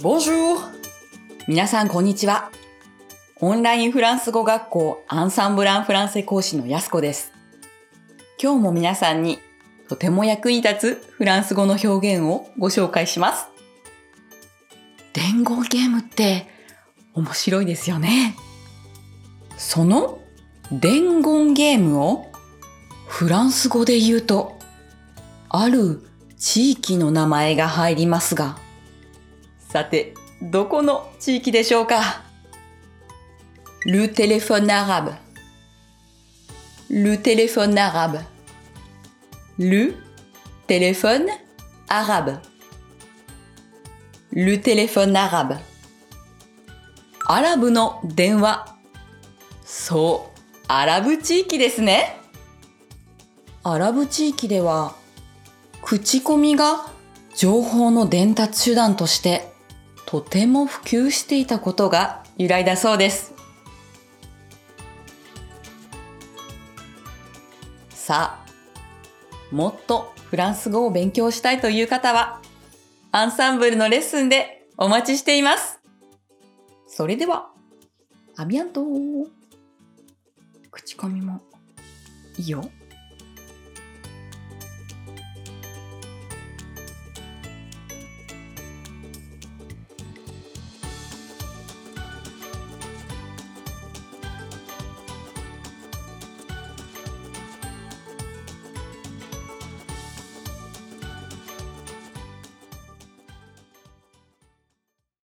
Bonjour! 皆さんこんにちは。オンラインフランス語学校アンサンブランフランセ講師のやすこです。今日も皆さんにとても役に立つフランス語の表現をご紹介します。伝言ゲームって面白いですよね。その伝言ゲームをフランス語で言うと、ある地域の名前が入りますが、さて、どこの地域でしょうか Le téléphone arabe. Le téléphone arabe. Le téléphone arabe. Le téléphone arabe. アラブの電話。そう、アラブ地域ですね。アラブ地域では、口コミが情報の伝達手段としてとても普及していたことが由来だそうです。さあ、もっとフランス語を勉強したいという方は、アンサンブルのレッスンでお待ちしています。それでは、アビアント口コミもいいよ。